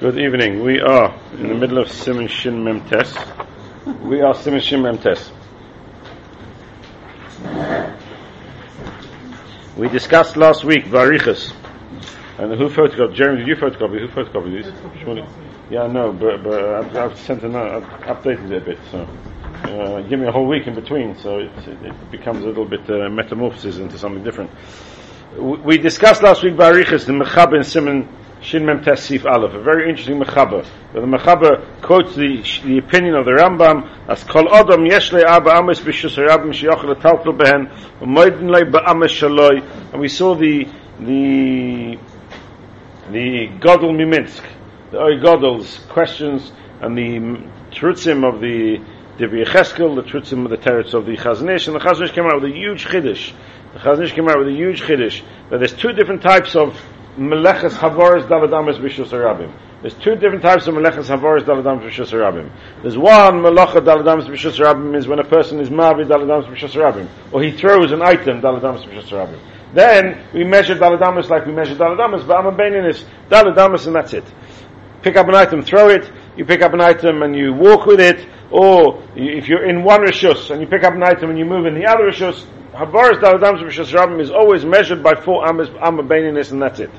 Good evening. We are in the middle of Simon Shin Mem Tes. We are Simon Shin Mem Tes. We discussed last week Varichas. And who photographed? Jeremy, did you photocopy? Who photocopied these? Yeah, no, but, but I've, I've sent a note, I've updated it a bit, so. Uh, give me a whole week in between, so it, it becomes a little bit uh, metamorphosis into something different. We, we discussed last week Varichas, the Mechab and Simon Shin Mem Sif Aleph, a very interesting mechaber. The mechaber quotes the, the opinion of the Rambam as Kol Adam Yesh Le Arba Ames B'Shus Rabim Sheyochel Taltel Behen U'Moedin Le Ba'ames Shaloi and we saw the the the Godel Miminsk, the Oy Godel's questions and the trutzim of the Divrei Cheskel, the trutzim of the teretz of the Chaznish, and the Chaznish came out with a huge chiddush. The Chaznish came out with a huge chiddush that there's two different types of There's two different types of Meleches Daladamas Bishus Arabim. There's one Daladamas Bishus Arabim is when a person is Mavi Bishus Arabim, or he throws an item Bishus Arabim. Then we measure Daladamas like we measure Daladamas, but I'm a is Daladamas and that's it. Pick up an item, throw it, you pick up an item and you walk with it, or if you're in one Rishus and you pick up an item and you move in the other Rishus, Havaris Daladams Rishus Rabbim is always measured by four Amas Amabaninus and that's it.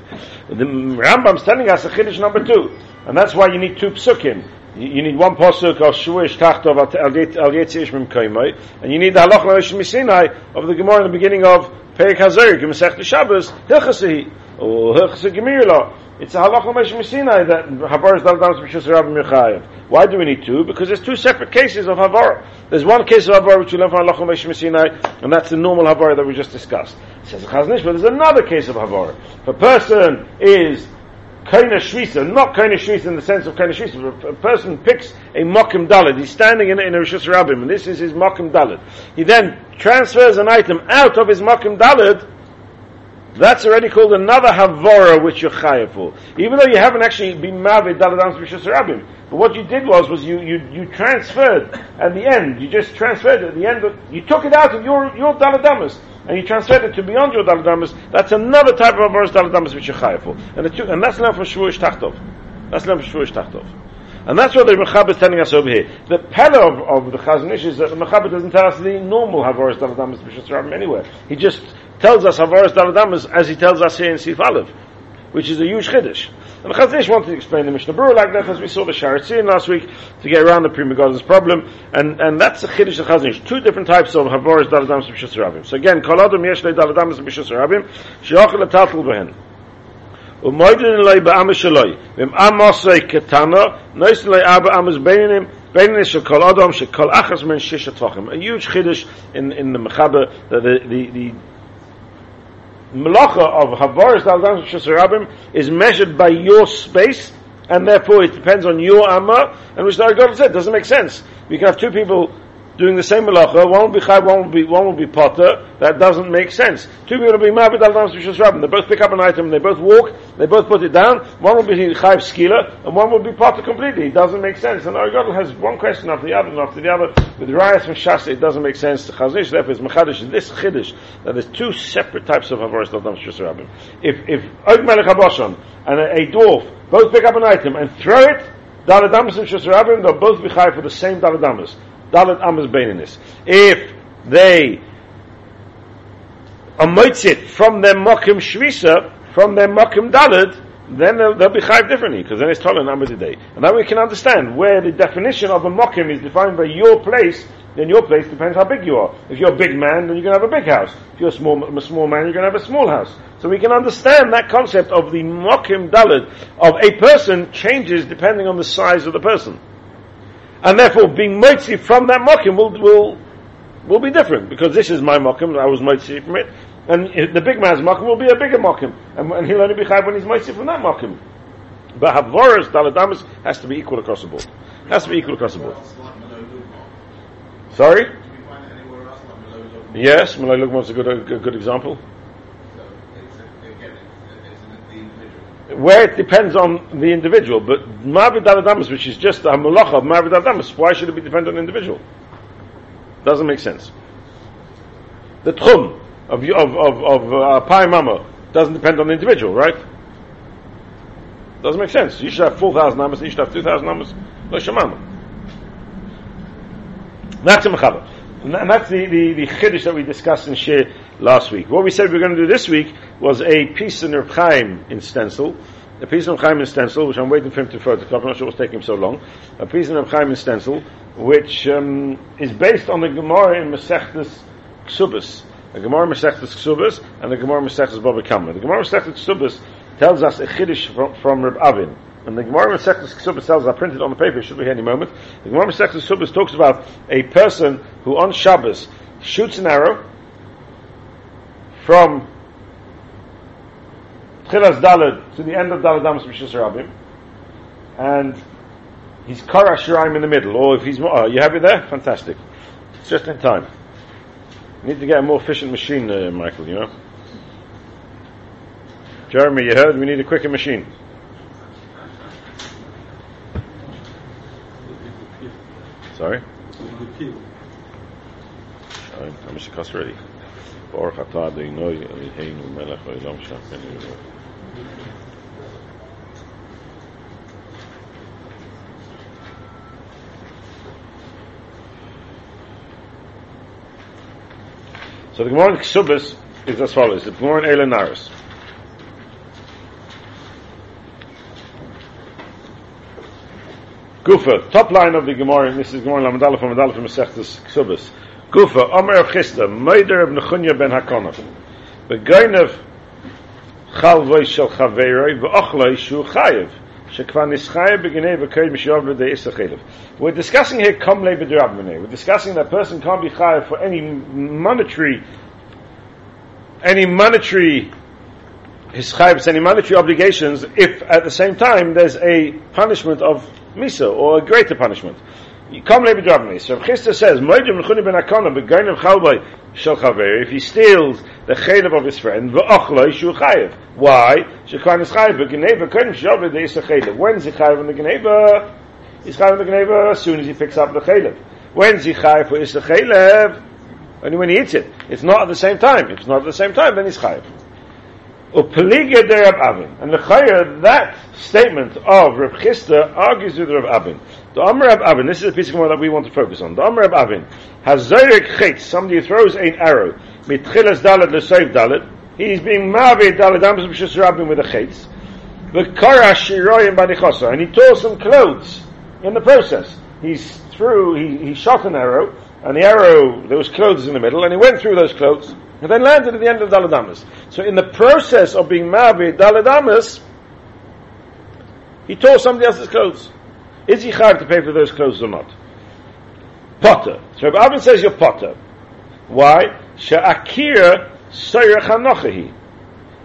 The Rambam's telling us a Chiddush number two, and that's why you need two psukim. You, need one pasuk of Shuish Tachtov Al Yetzi Ishmim Kaimai, and you need the Halach Lavish Misinai of the Gemara in the beginning of Perik Hazer, Gemesech Shabbos, Hilchasihi, or Hilchasih Gemirla. It's a halacha mesh Sinai that Havar is Daladam B'Shus Rabbi Mechayev. Why do we need two? Because there's two separate cases of Havar. There's one case of Havar which we learn from halacha mesh Sinai, and that's the normal Havar that we just discussed. It says Chaznish, but there's another case of Havar. If a person is Kaina Shvisa, not Kaina Shvisa in the sense of Kaina Shvisa, a person picks a Mokim Dalit, he's standing in, in a Rishus Rabbim, and this is his Mokim Dalit. He then transfers an item out of his Mokim Dalit, that's already called another havora which you're chayav for. Even though you haven't actually been mavid daladams b'shus rabim. But what you did was, was you, you, you transferred at the end, you just transferred at the end, of, you took it out of your, your daladamas, and you transferred it to beyond your daladamas. That's another type of havora daladamas which you're chayav for. And, two, and that's now from shvuish tachtov. That's now from shvuish tachtov. And that's what the Mechaber is telling us over here. The pella of, of the Chazanish is that the Mechaber doesn't tell us the normal Havoris Daladamas Rabim anywhere. He just tells us Havaras Daradamas as he tells us here in Sif Aleph, which is a huge Chiddush. And Chazanish wanted to explain the Mishnah Berurah like that, as we saw the Sharatzin last week, to get around the Prima God's problem. And, and that's a Chiddush of Chazanish. Two different types of Havaras Daradamas and Bishas So again, Kol Adam Yesh Lei Daradamas and Bishas Rabim, Shioch Le Tatel Behen. ומוידן לי בעם שלוי, ואם עם עושה קטנו, נויס לי אבא עמס ביניהם, Bainis Shekol Adam Men Shisha Tochim. A huge chiddush in, in the Mechaber, the, the, the, melacha of Havaris Daldan Shasarabim is measured by your space, and therefore it depends on your Amma, and which the Argot said, doesn't make sense. We can have two people doing the same malacha, one will be chai, one will be one will be potter. That doesn't make sense. Two people will be ma'abed al. They both pick up an item, they both walk, they both put it down. One will be chai skila, and one will be potter completely. It doesn't make sense. And Aristotle has one question after the other, and after the other. With Rayas from Shas, it doesn't make sense. The Chaznish, therefore, is mechadish. This chiddush that there's two separate types of avoris al rishus rabbin. If if Og Melech and a, a dwarf both pick up an item and throw it. Daladamas and Shusarabim, they'll both be chai for the same Daladamas. Dalit Amos Beininis. If they amoitz it from their Mokim Shvisa, from their Mokim Dalit, then they'll, they'll be chayiv differently, because then it's in Amr today. And then we can understand where the definition of a Mokim is defined by your place, then your place depends how big you are. If you're a big man, then you're going to have a big house. If you're a small, a small man, you're going to have a small house. So we can understand that concept of the Mokim Dalit of a person changes depending on the size of the person and therefore being mitzi from that mokim will, will, will be different, because this is my mokim, I was mitzi from it, and the big man's mokim will be a bigger mokim, and, and he'll only be chayv when he's mitzi from that mokim. But Havoras, Daladamas, has to be equal across the board. Has to be equal across the board. Sorry? Yes, Malay Lugman's a good, a good example. where it depends on the individual. But Mavid Adamus, which is just a malacha of Mavid Adamus, why should it be dependent on the individual? Doesn't make sense. The tchum of of of, of uh, Pai Mama doesn't depend on the individual, right? Doesn't make sense. You should have 4,000 amas, you should have 2,000 numbers. No shamama. That's a mechaber. And that's the, the, the chiddush that we discussed in Shiur last week. What we said we were going to do this week was a piece in Reb Chaim in stencil, a piece in Reb Chaim in stencil, which I'm waiting for him to photocopy, I'm not sure what's taking him so long, a piece in Reb Chaim in stencil, which um, is based on the Gemara in Masechtas Ksubas. The Gemara Masechtas Ksubas and the Gemara Masechtas Baba Kamma. The Gemara Masechtas Ksubas tells us a chiddush from, from Reb Avin. And the Gemara Masechtas Ksubas tells us, I printed on the paper, it should be here any moment. The Gemara Masechtas Ksubas talks about a person who on Shabbos shoots an arrow from Tchilas Dalad to the end of Dalad Damas Rishus Rabim, and he's Kara Shiraim in the middle, or if he's, oh, you have it there? Fantastic. It's just in time. You need to get a more efficient machine, uh, Michael, you know? Jeremy, you heard? We need a quicker machine. Sorry? It cost already? Baruch atah she'achenu So the Gemara in Ksubis is as follows. The Gemara in Elenaris. Gufa, top line of the Gemara, this is Gemara Lamadala from Madala from Masechtas Ksubis. Gufa, Omer of Chista, Meider of Nechunya ben Hakonav. Begoinav Chalvoi shel Chaveroi, Ve'ochloi shu Chayev. We're discussing here Komle. We're discussing that person can't be Chayev for any monetary, any monetary his chayv any monetary obligations if at the same time there's a punishment of misa or a greater punishment. Come levi dravni. So Chista says, Moedim l'chuni ben akona begoynim chalvay shel chaver, if he steals the chaylev of his friend, v'ochloi shu chayev. Why? Shekwan is chayev, v'geneva kodim shaveh deis chaylev. When's he chayev on the geneva? He's chayev on the geneva as soon as he picks up the chaylev. When's he chayev for is the chaylev? Only when he eats it. It's not at the same time. If it's not at the same time, then he's chayev. Upeliga de Rab Avin. And the Chayr, that statement of Rab Chisda argues with Rab Avin. The Amr Rab Avin, this is a piece of more that we want to focus on. The Amr Rab Avin has Zayrik Chet, somebody who throws an arrow, mitchilas dalet l'soiv dalet, he's being mavi dalet amos b'shus rabbin with a chetz, v'kara shiroyim badichosa, and he tore some clothes in the process. He's through, he, he shot an arrow, and the arrow, there was clothes in the middle, and he went through those clothes, and then landed at the end of Daladamas. So in the process of being Mavi Daladamas, he tore somebody else's clothes. Is he hard to pay for those clothes or not? Potter. So Rabbi Avin says you're Potter. Why? Sha'akira Sayrach Hanochahi.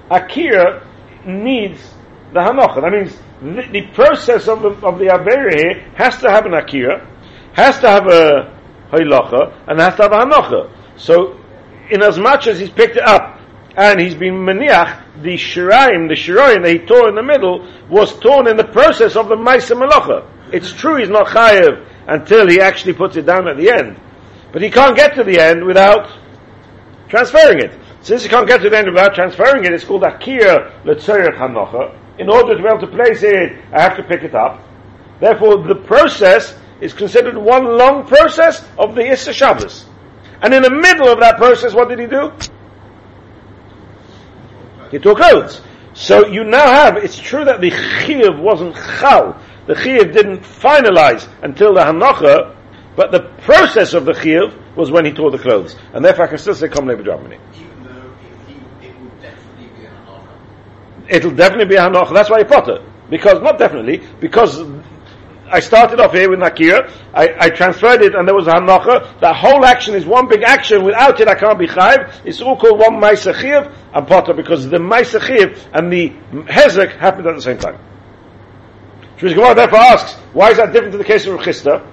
Akira needs the Hanocha. That means the, the process of the, of the here has to have an Akira, has to have a Haylacha, and has to have a Hanocha. So in as much as he's picked it up and he's been maniach, the shiraim, the shiraim that he tore in the middle, was torn in the process of the Maisa Malacha. It's true he's not chayev until he actually puts it down at the end. But he can't get to the end without transferring it. Since he can't get to the end without transferring it, it's called Akir Letzerech Hanocha. In order to be able to place it, I have to pick it up. Therefore, the process is considered one long process of the Issa Shabbos. And in the middle of that process, what did he do? He took clothes. So you now have, it's true that the Chiv wasn't Chal. The Chiv didn't finalize until the Hanacha, but the process of the Chiv was when he tore the clothes. And therefore I can still say Kom Dramini. Even though it, he, it would definitely be an halacha. It'll definitely be a Hanacha. That's why he potter. Because, not definitely, because I started off here with Nakira, I, I transferred it and there was a Hanacha. The whole action is one big action. Without it I can't be Chayiv. It's all called one Maisa Chiv and Potter because the Maisa Chiv and the Hezek happened at the same time. Shmish Gemara therefore asks, why is that different to the case of Rechista?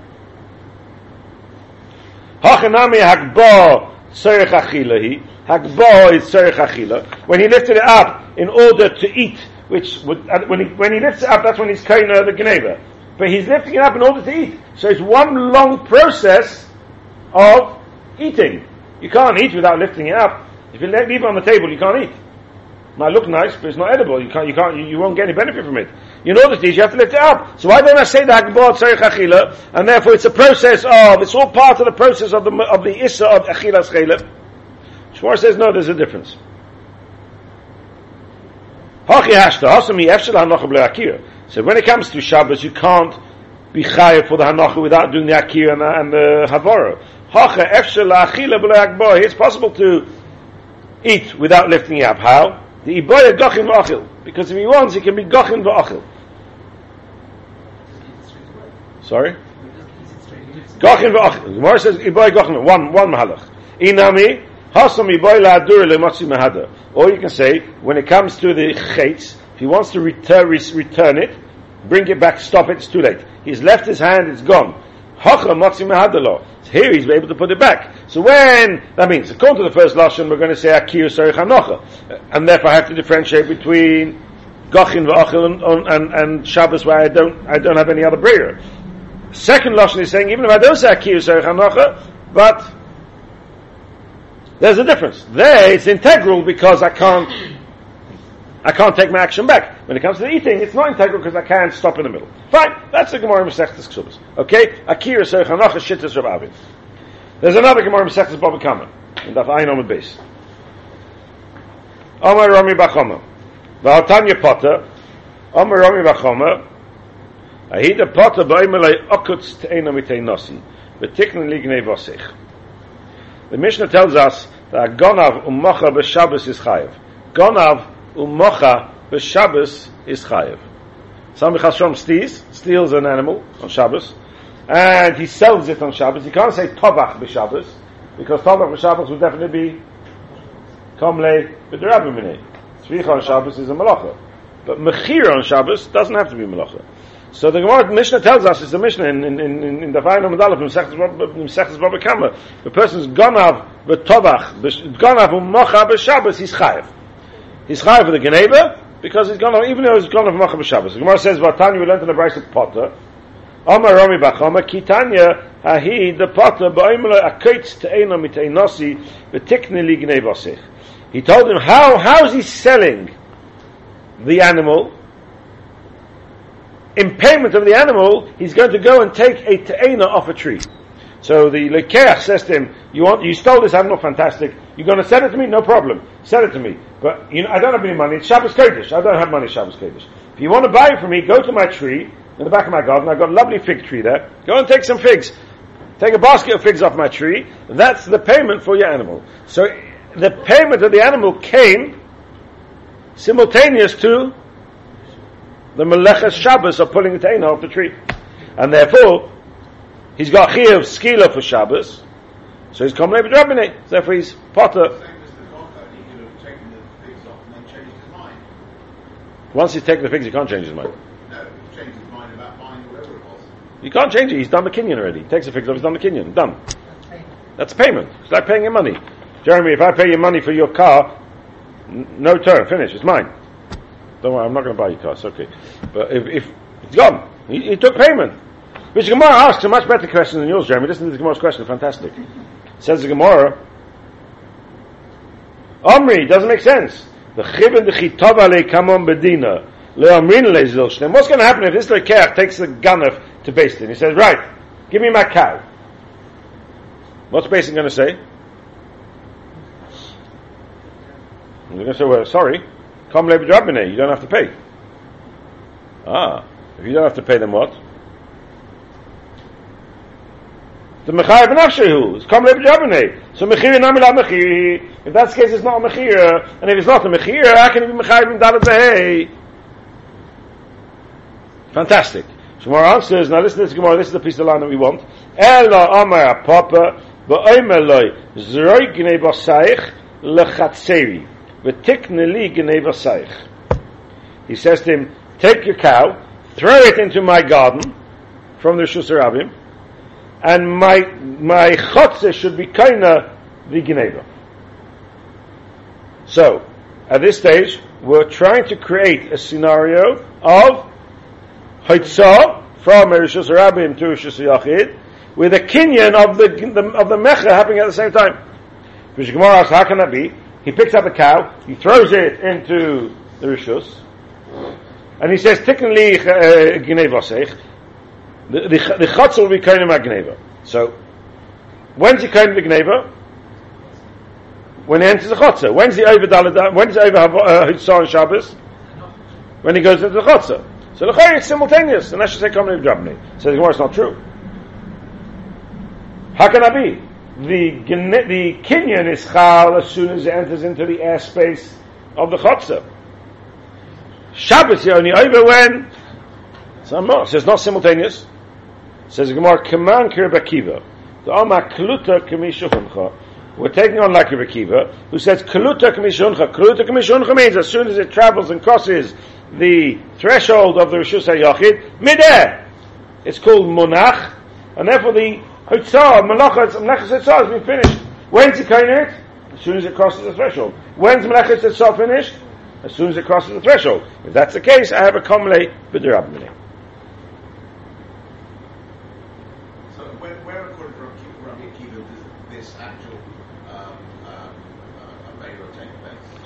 Is Achila. When he lifted it up in order to eat, which would, uh, when he, when he lifts it up, that's when he's kaina the Geneva. But he's lifting it up in order to eat. So it's one long process of eating. You can't eat without lifting it up. If you leave it on the table, you can't eat. It Might look nice, but it's not edible. You can't, you can't, you won't get any benefit from it. You know that you have to lift it up. So why don't I say the Hagbah Achila? And therefore it's a process of, it's all part of the process of the, of the Issa of Achilas Chelem. Shmuel says, no, there's a difference. So when it comes to Shabbos, you can't be chayav for the hanacha without doing the akir and the, and the havara. It's possible to eat without lifting it up. How? The iboya gochin v'achil. Because if he wants, he can be gochin v'achil. Sorry? Gochin v'achil. Gemara says iboya gochin. One, one mahalach. Inami, hasam iboya la'adur le'matzi mahada. Or you can say, when it comes to the chates, if he wants to return, return it, bring it back, stop it, it's too late. He's left his hand, it's gone. Here he's able to put it back. So when, that means, according to the first Lashon, we're going to say Akir Sarich Hanocha. And therefore I have to differentiate between Gochin V'achil and, and, and Shabbos where I don't, I don't have any other prayer. Second Lashon is saying, even if I don't say Akir Sarich Hanocha, but there's a difference. There it's integral because I can't I can't take my action back. When it comes to the eating, it's not integral because I can't stop in the middle. Fine, that's the Gemara Masechtas Ksubas. Okay, Akira Seich Hanacha Shittas Rav Avin. There's another Gemara Masechtas Baba Kama in Daf Ayin Omid Beis. Omer Rami Bachoma. V'Hatanya Potter. Omer Rami Bachoma. Ahida Potter Ba'imele Okutz Te'ena Mitei Nosi. V'tiknen Lignei Vosich. The Mishnah tells us that Gonav Umocha B'Shabbos is Chayev. Gonav umocha b'Shabbos is chayev. Some Chashom steals, steals an animal on Shabbos, and he sells it on Shabbos. He can't say tovach b'Shabbos, because tovach b'Shabbos would definitely be komle b'derabimine. Tzvicha on Shabbos is a malacha. But mechir on Shabbos doesn't have to be malacha. So the Gemara Mishnah tells us, it's a Mishnah in, in, in, in the Vayin Amadalef, in Sechtes Baba Kama, the person's ganav b'tovach, ganav u'mocha b'Shabbos, he's chayev. He's chayav for the Geneva because he's gone even though he's gone from Machav Shabbos. The Gemara says, "Vatanya we learned in the Brayse of Potter." Amar Rami Bachama Kitanya Hahi the Potter Ba'imla Akaitz Te'ena Miteinasi V'Tikni Li Gnevosich. He told him how how is he selling the animal. In payment of the animal, he's going to go and take a te'ena off a tree. So the Lekeach says to him, you want, you stole this animal, fantastic. You're going to sell it to me? No problem. Sell it to me. But, you know, I don't have any money. It's Shabbos Kodesh. I don't have money Shabbos Kodesh. If you want to buy it from me, go to my tree, in the back of my garden. I've got a lovely fig tree there. Go and take some figs. Take a basket of figs off my tree. That's the payment for your animal. So, the payment of the animal came simultaneous to the Meleches Shabbos of pulling the taina off the tree. And therefore, He's got Chiyav Skila for Shabbos, so he's coming over Rabbinate. Therefore he's Potter. Once he's taken the figs, he can't change his mind. No, he changed his mind about buying whatever it was. You can't change it. He's done the Kenyan already. He takes the figs off, he's done the Kenyan. Done. That's payment. It's like paying your money. Jeremy, if I pay you money for your car, n- no turn, finish, it's mine. Don't worry, I'm not going to buy your car, it's okay. But if, if it's gone, he, he took payment. Which Gemara asks a much better question than yours, Jeremy. Listen to the Gemara's question, fantastic. Says the Gemara, Omri, doesn't make sense. The chibin the chitava le kamon bedina le omrin le zilshnem. What's going to happen if this lekeach takes the ganef to Basin? He says, right, give me my cow. What's Basin going to say? They're going to say, well, sorry, come le you don't have to pay. Ah, if you don't have to pay, then what? The mechayev nafshehu. It's come lebed So mechir nami la mechir. If that's the case, it's not a mechir. And if it's not a mechir, how can it be mechayev in dalet behei? Fantastic. Shemar answers, now listen to this Gemara, this is the piece of land that we want. Ela amar papa, ba'omer loy, zroi gnei basayich, lechatzeri, v'tikne li gnei basayich. He says to him, take your cow, throw it into my garden, from the Shusarabim, and my my chotze should be kaina the gineva. So, at this stage, we're trying to create a scenario of Haitzah from Erishus Rabbim to Erishus Yachid with a kinyan of the, of the mecha happening at the same time. Gemara asks, how can that be? He picks up a cow, he throws it into the Rishus, and he says, technically, uh, gneva the, the, the will be kind of gneva. So, when's he kind of the gneva? When he enters the chotzer. When's he over Dalad, when's he over uh, on Shabbos? When he goes into the chotzer. So the is simultaneous, and I should say Drabni. So the Gemara, it's not true. How can that be? The, the Kinyan is chal as soon as it enters into the airspace of the chotzer. Shabbos, you only over when? So, so it's not simultaneous. Says the Gemara, Kaman Kirbakiva. The Oma Kluta Kamishuncha. We're taking on like Akiva, who says Kluta Kamishuncha. Kluta Kamishuncha means as soon as it travels and crosses the threshold of the Rishus HaYachid, midair. It's called Munach, and therefore the Hutzah, Malachas, Malachas Hutzah has been finished. When's it kind it? As soon as it crosses the threshold. When's Malachas Hutzah finished? As soon as it crosses the threshold. If that's the case, I have a Komle B'dirabmini.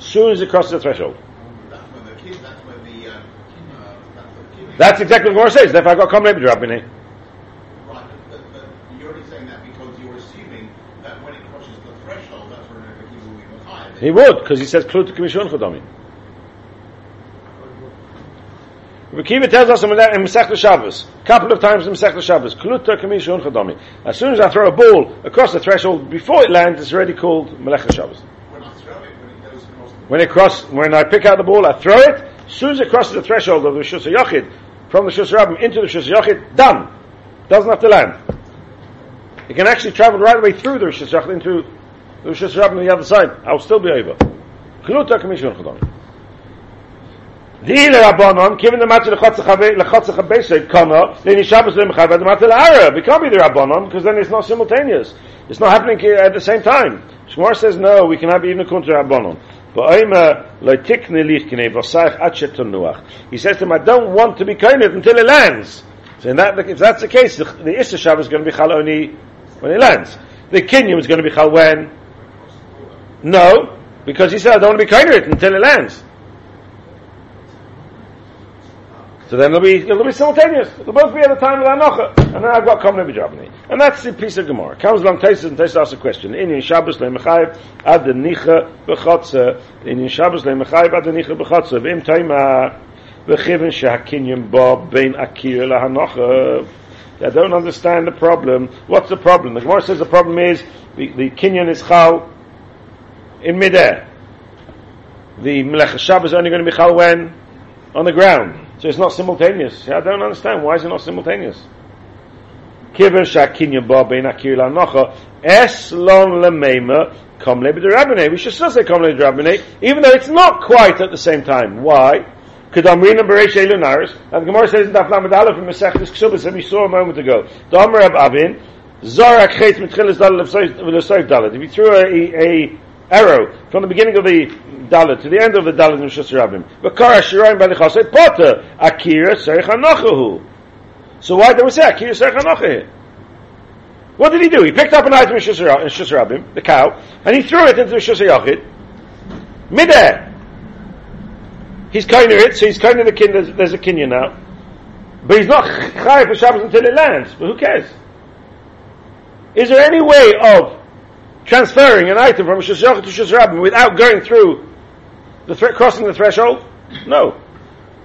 Soon as it crosses the threshold. That's exactly what Gemara says. Therefore, I got common name drop. Right, but, but you're only saying that because you're assuming that when it crosses the threshold, that's where he will be Machayev. He would, because he says Klut Commission Chodami. Rekiva tells us in Masech Shabbos, a couple of times in Masech Shabbos, Kluta Kamishon Chadami. As soon as I throw a ball across the threshold, before it lands, it's already called Melech Shabbos. When it cross, when I pick out the ball, I throw it. As soon as it crosses the threshold of the Shus Yachid, from the Shus Rabbim into the Shus Yachid, done. Doesn't have to land. It can actually travel right away through the Shus Yachid into the Shus Rabbim on the other side. I'll still be over. Kluta Kamishon Chadami. Dile Rabbanon, given the matter lechotze chabesed kana, then Shabbos lemchav the matter l'ara. It can't be the Rabbanon because then it's not simultaneous. It's not happening at the same time. Shmar says no, we cannot be even a contra Rabbanon. He says to him, I don't want to be koined until it lands. So that, if that's the case, the, the Shabbos is going to be chal only when it lands. The Kinyum is going to be chal when? No, because he said, I don't want to be koined until it lands. So then it'll be it'll be simultaneous. It'll both be at the time of Anocha. And then I've got Kamne B'Jabni. And that's the piece of Gemara. Comes along Taisus and Taisus asks a question. In Shabbos le'mechayiv ad nicha b'chotze. In Shabbos le'mechayiv ad nicha b'chotze. V'im taima shehakinyim bein akir. I don't understand the problem. What's the problem? The Gemara says the problem is the, the is chal in midair. The Melech Shabbos is only going to be chal when? On the ground. So it's not simultaneous. I don't understand. Why is it not simultaneous? Es lon lemeima kom lebi We should still say kom lebi even though it's not quite at the same time. Why? And the Gemara says in Daf Lamed Aleph in Mesechus Ksubas that we saw a moment ago. The Amr Ab Avin, Zorak Chet Mitchilas Dalad V'Lesoif Dalad. If you threw a, a arrow from the beginning of the Dalit to the end of the Dalit in Shus Rabbim. V'kara Shirayim Balichasei Potter Akira Serich Hanochahu. So why did we say Akira Serich Hanochahu? What did he do? He picked up an item in Shus Rabbim, the cow, and he threw it into the Shus Yachid. Midair. He's kind of it, so he's kind of the kin. There's, there's a kinyan now, but he's not chayiv for Shabbos until it lands. But who cares? Is there any way of transferring an item from Shishach to Shishrabbim without going through the thre- crossing the threshold? No.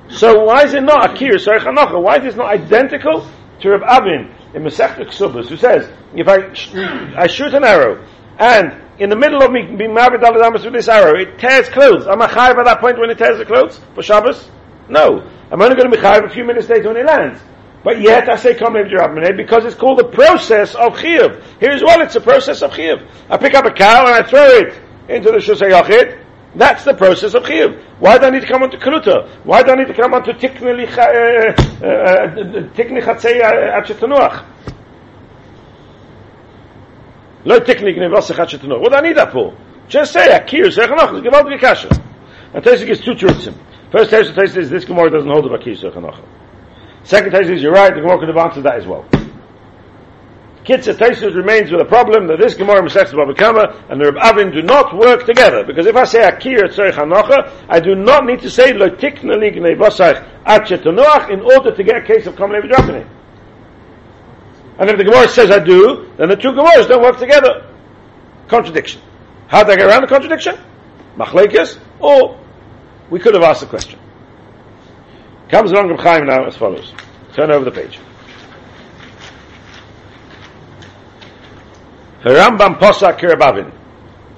So why is it not Akir Sarich Hanocha? Why is this not identical to Reb Avin in Masech Ksubas, who says, if I, I shoot an arrow, and in the middle of me being married with this arrow, it tears clothes. Am I chayiv at that point when it tears the clothes for Shabbos? No. I'm only going to be chayiv a few minutes later when it lands. But yet I say Rabbaneh because it's called the process of Chiyuv. Here as well, it's a process of Chiyuv. I pick up a cow and I throw it into the Shusay Yachid. That's the process of Chiyuv. Why do I need to come onto Kaluta? Why do I need to come onto uh, uh, uh, Tikni Chatzei Achetanuach? Lo Tikni Gnevosach Achetanuach. What do I need that for? Just say Akir. Give out the Kasha. And Tesik is two truths. First Tesik is this Gemara doesn't hold of Akir Sechanach. Second Taisus, you're right, the Gemara could have answered that as well. Kitzah Taisus remains with a problem that this Gemara Masechta Baba Kama and the Reb Avin do not work together. Because if I say Akir Tzorich Hanocha, I do not need to say Lo Tikna Lignei Vosach at Shetanuach in order to get a case of Kom Levi And if the Gemara says I do, then the two Gemaras don't work together. Contradiction. How do I get around the contradiction? Machlekes, or we could have asked the question. Comes along Reb Chaim now as follows. Turn over the page. The Rambam Posak Kirabavin.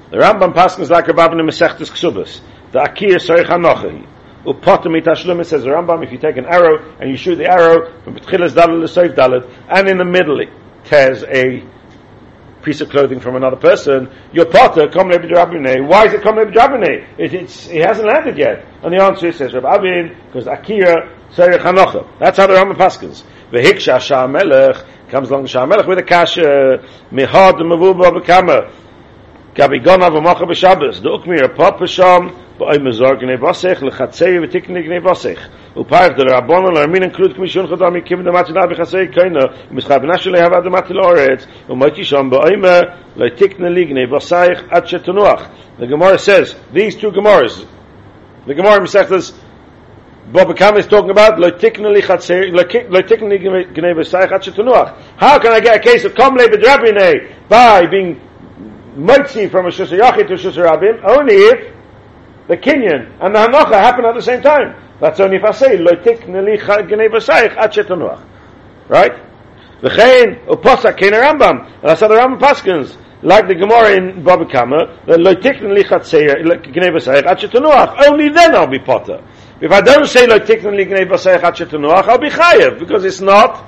The Rambam Paskins like Rabavin in Mesechtes Ksubas. The Akir Sarich HaNochahi. Upotam Itashlum, it says the Rambam, if you take an arrow and you shoot the arrow from Betchilas Dalet L'Soif Dalet, and in the middle it tears a piece of clothing from another person, your potter, come Rebbe Drabine. Why is it come Rebbe Drabine? It, it's, it hasn't landed yet. And the answer is, says Rebbe Avin, because Akira Serich Hanocha. That's how the Rambam paskins. Vehiksha Shah Melech, comes along Shah Melech with a kasha, Mihad Mavu Babakama, Gabi Gona V'Mocha B'Shabbos, the Ukmir, Pop B'Sham, באוי מזור גני בוסך לחצי ותקני גני בוסך ופאר דר רבון לרמין אנקלוד כמישון חדל מקים דמת דה בחסי קיינה ומסחבנה שלי הווה דמת לאורץ ומויתי שם באוי מה לא תקני לי גני בוסך עד שתנוח the Gemara says these two Gemaras the Gemara Mesechtas Bob Kam is talking about. How can I get a case of kom le bedrabine by being motzi from a shusar yachid to a shusar rabim? Only if the Kenyan and the Hanocha happen at the same time. That's only if I say, lo tikna li gnei v'sayich at. Right? V'chein uposa kein Rambam. And that's how the Rambam paskins. Like the Gemara in Baba Kama, the lo tikna li chatzir gnei shetunuach. Only then I'll be potter. If I don't say at I'll be chayev because it's not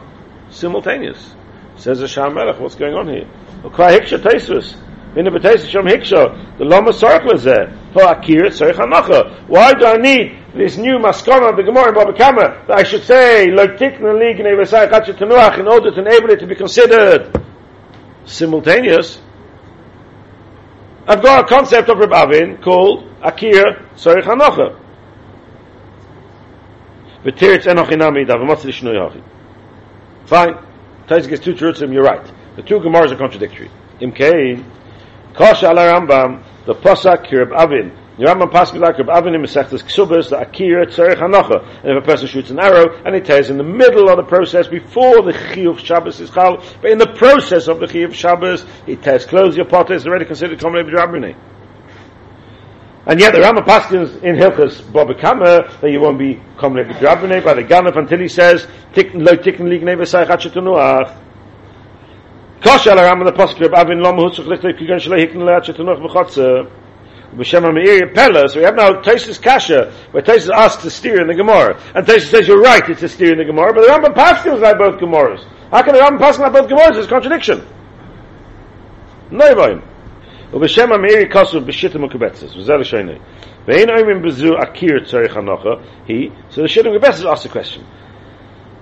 simultaneous. Says the Sham Melech, what's going on here? The Lama circle is there. Why do I need this new maskana of the Gemara in Baba Kama that I should say in order to enable it to be considered simultaneous? I've got a concept of Reb Avin called akir tzarech hanacha. V'tiritz enoch inami dav matzli hachi. Fine. Tais gets two truths you're right. The two Gemaras are contradictory. Im kein, kasha ala Rambam, the Pasak Kirib Avin. The Rambam passes like Reb Avin in Mesechtes Ksubas, the Akira Tzerech Hanocha. And if a person shoots an arrow, and it tears in the middle of the process, before the Chiyuv Shabbos is Chal, but in the process of the Chiyuv Shabbos, it tears clothes, your potter is already considered common Rabbi and yet the Rama Paskins in Hilchas Baba Kama that you won't be coming to Drabane by the Ganef until he says lo tikkun ligne eh, v'sayich at Kosh al Rama the Paskin Avin Lom Hutzach Lichtei Kigan Shalei Hikn Leat Shetunuach B'chotze. B'Shem HaMeir Pella so we have now Taisus Kasha where Taisus asks to steer in the Gemara. And Taisus says you're right it's a steer in the Gemara but the Rambam Paskins like both Gemaras. How can the Rambam Paskin like both Gemaras it's a contradiction? No, ובשם המאירי כסוף בשיטה מקובצת, וזה לשני. ואין אומרים בזו akir צריך הנוחה, he, so the שיטה מקובצת asks the question.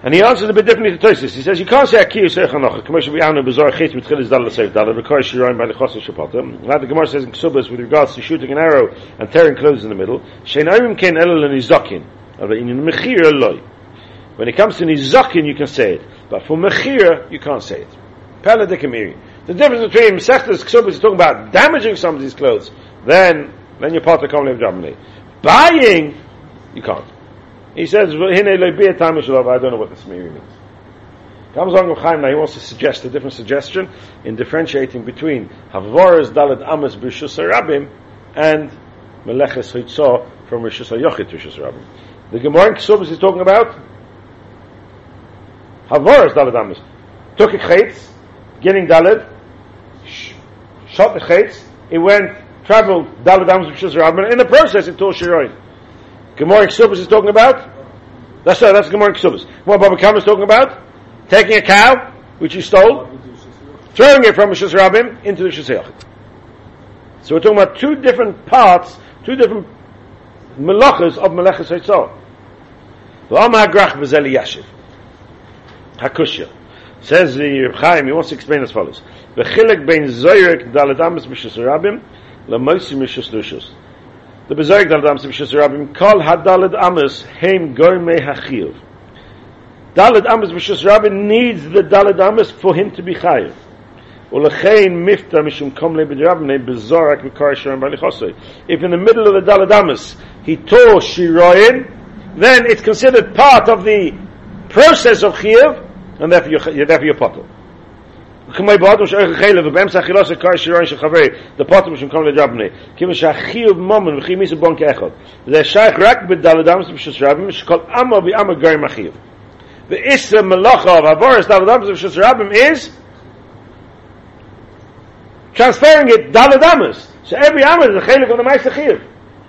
And he answered a bit differently to Tosis. He says, you can't say akir צריך הנוחה, כמו שביאנו בזור חית מתחיל דל לסייף דל, requires shiroin by the chosel shapata. Now the Gemara says in Ksubas with regards to shooting an arrow and tearing clothes in the middle, shein אומרים כן אלו לניזוקין, אבל in מחיר אלוי. When it comes to nizokin, you can say it. But for mechir, you can't say it. Pella de Kamiri. The difference between Mesechtes Ksubas is talking about damaging somebody's clothes, then then you're part of the Komlev Germany. Buying, you can't. He says, I don't know what this means. Comes along Chaim now, he wants to suggest a different suggestion in differentiating between Havoras Dalet Amas B'Rishus Rabim and Meleches Hitzah from Rishus Yochid to Rishus Rabim. The Gemara in Ksubas is talking about Havoras Dalet Amas. Took a chaytz, getting Dalet, shot the it went, traveled Dalad Amos Rabban, in the process it tore Shiroin. Gemara Ksubas is talking about, that's uh, that's Gemara Ksubas. What Baba Kam is talking about? Taking a cow, which he stole, throwing it from B'Shus Rabbim into the Shus So we're talking about two different parts, two different melachas of Melechas Haitzah. V'am ha'grach b'zeli yashiv. Hakushya. Says the Chaim, he wants to explain as follows. V'chilek bein zoyrek dalet amis b'shus rabim, l'moisi mishus lushus. The bezoyrek dalet amis b'shus rabim, kol hadalet amis heim goymei hachiv. Dalet amis b'shus rabim needs the dalet amis for him to be chayiv. Ulechein mifta mishum kom le b'drabne bezorak v'kar shiram b'lichosei. If in the middle of the dalet amis he tore shiroyin, then it's considered part of the process of chiyuv, and therefore you're, therefore you're potter. כמי באדם שאורך חיילה ובאמצע אכילוס הקר שירון של חברי דפוטם שם כל לג'בני כיוון שהחיוב מומן וכי מיסו בון כאחד זה שייך רק בדלדם שבשוס רבים שכל אמו ואמו גרים החיוב ואיסר מלוכה ועבורס דלדם שבשוס רבים is transferring it daladamas so every amas is a chelik of the meister chiyuv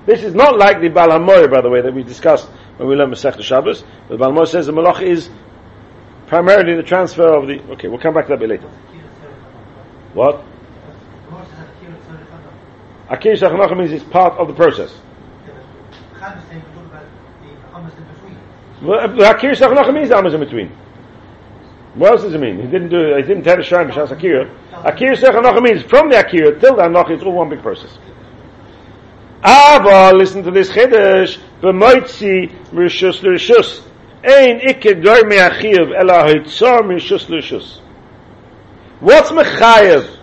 this is not like the Baal HaMoyer, by the way, that we discussed when we learned Masech Shabbos. The Baal HaMoyer says the Malach is primarily the transfer of the. Okay, we'll come back to that bit later. What? Akir Shachanacha means it's part of the process. Well, Akir Shachanacha means Amos in between. What else does it mean? He didn't do. He didn't tell the Shrine B'Shas Akira. Akir Shachanacha means from the Akira till the Anocha. It's all one big process. Ava, listen to this chiddush. B'moitzi rishus l'rishus. Ein ikke gor me achiv ela hitzor rishus l'rishus. What's mechayev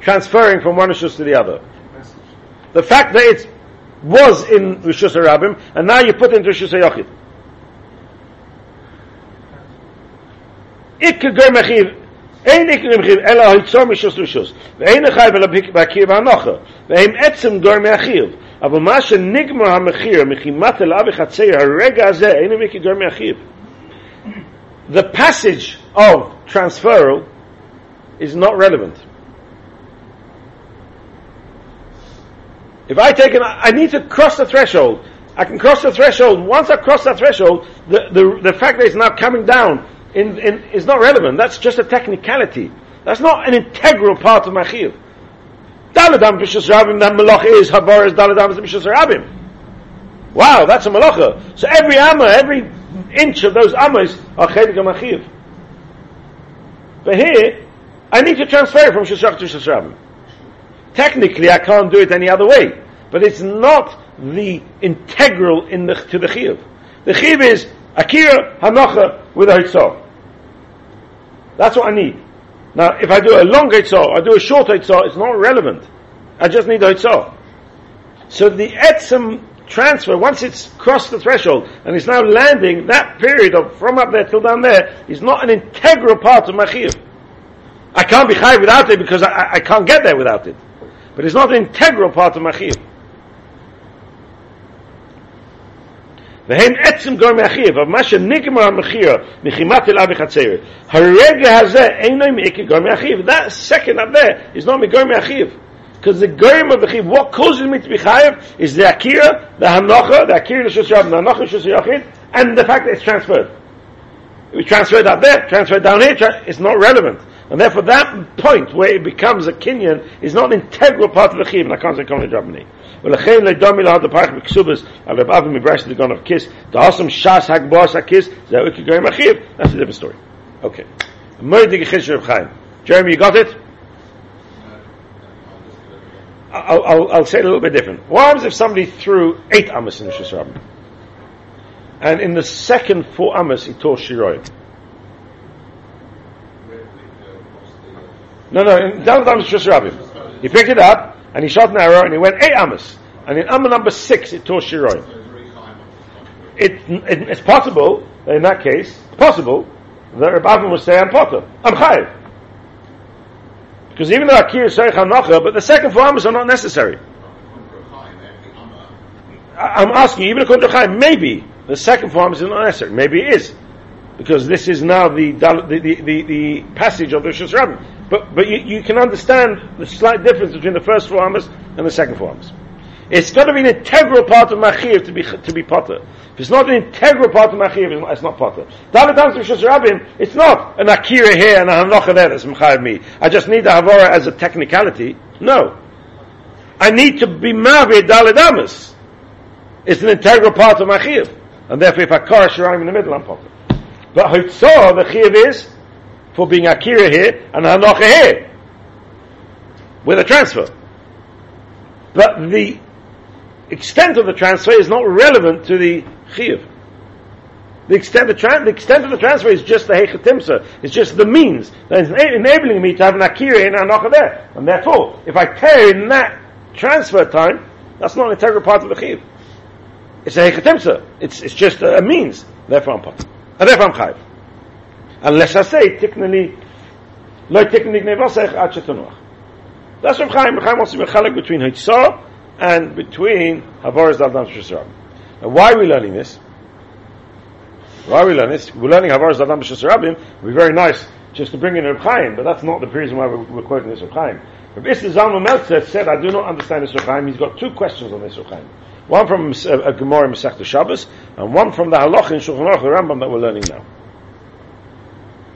transferring from one rishus to the other? The fact that it was in rishus harabim and now you put into rishus hayochid. Ikke gor me achiv אין איך נמחיב אלא היצור משוס לשוס ואין החייב אלא בהכיר והנוחה והם עצם גור מאחיו אבל מה שנגמר המחיר מחימת אליו וחצי הרגע הזה אין מי כגור מאחיו the passage of transferal is not relevant if I take an I need to cross the threshold I can cross the threshold once I cross that threshold the, the, the fact that it's now coming down in, in, is not relevant. That's just a technicality. That's not an integral part of Machiv. Daladam Bishus Rabim, that Malach is Habar is Daladam Bishus Rabim. Wow, that's a Malacha. So every Amma, every inch of those Ammas are Chedik Machiv. But here, I need to transfer from Shusach to Shusrabim. Technically, I can't do it any other way. But it's not the integral in the, to the Chiv. The Chiv is Akira Hanocha with a. That's what I need. Now, if I do a long Hitzah, I do a short Hitzah, it's not relevant. I just need a Hitzah. So the Etzem transfer, once it's crossed the threshold and it's now landing, that period of from up there till down there is not an integral part of my chiyuv. I can't be chayv without it because I, I, can't get there without it. But it's not an integral part of my והן עצם גורמי החיוב, אבל מה שנגמר המחיר מחימת אליו וחצר, הרגע הזה אינו מעיקר גורמי החיוב. That second up there is not מגורמי החיוב. Because the germ of the chiv, what causes me to be chayiv is the akira, the hanocha, the akira l'shus yachid, the hanocha l'shus yachid, and the fact that it's transferred. We transferred up there, transferred down here, it's not relevant. And therefore that point where it becomes a kinyan is not an integral part of the chiv, and I can't say come to Germany. ולכן לדומי להד הפרח בכסובס על רב אבי מברש לגון of kiss דעשם שס הגבוס הכיס זהו כגויים אחיו that's a different story okay מורדי גחיש של רב חיים Jeremy you got it? I'll, I'll, I'll say it a little bit different. What happens if somebody threw eight amas in the Shusrabim? And in the second four amas he tore Shiroi. No, no, in Dalad Amas Shusrabim. He picked it up, and he shot an arrow and he went eight amas. And in amma number six, it tore shiroi. It, it, it's possible that in that case, possible that Rabbi would say, I'm potter, I'm chayiv. Because even though Akir is HaNacha, but the second four amas are not necessary. I'm asking, even according to Chaim, maybe the second four is not necessary. Maybe it is. Because this is now the, the, the, the, the passage of the Shus but, but you, you, can understand the slight difference between the first four amas and the second four amas. It's got to be an integral part of machir to be to be potter. If it's not an integral part of machir, it's not, potter. David answers Shus Rabin, it's not an akira here and a hanocha there that's mechayiv me. I just need the havora as a technicality. No, I need to be mavi dalid It's an integral part of machir, and therefore if I kar shiram in the middle, I'm potter. But hitzah the chiv is for being Akira here and Hanocha here with a transfer. But the extent of the transfer is not relevant to the Chiyuv. The extent, the, tra- the extent of the transfer is just the Hechatimsa. It's just the means that is enabling me to have an Akira and an Hanocha there. And therefore, if I tear in that transfer time, that's not an integral part of the Chiyuv. It's a hechatimsa. It's, it's just a, a means. Therefore I'm potter. And therefore I'm chayiv. Unless I say, tiknani, lo tiknani gnevasech ad shetanuach. That's Rav Chaim. Rav Chaim wants to be a between Hitzah and between Havaras Shusram. Now why are we learning this? Why are we learning this? We're learning Havaras Daldam Shusrabim. It would be very nice just to bring in Rav Chaim, but that's not the reason why we're, we're quoting this Rav Chaim. Rav Isser Zalman Meltzer said, I do not understand this Rav. He's got two questions on this Rav. One from a, a Gemara in Masechta Shabbos, and one from the Halach in Shulchan Aruch the Rambam that we're learning now.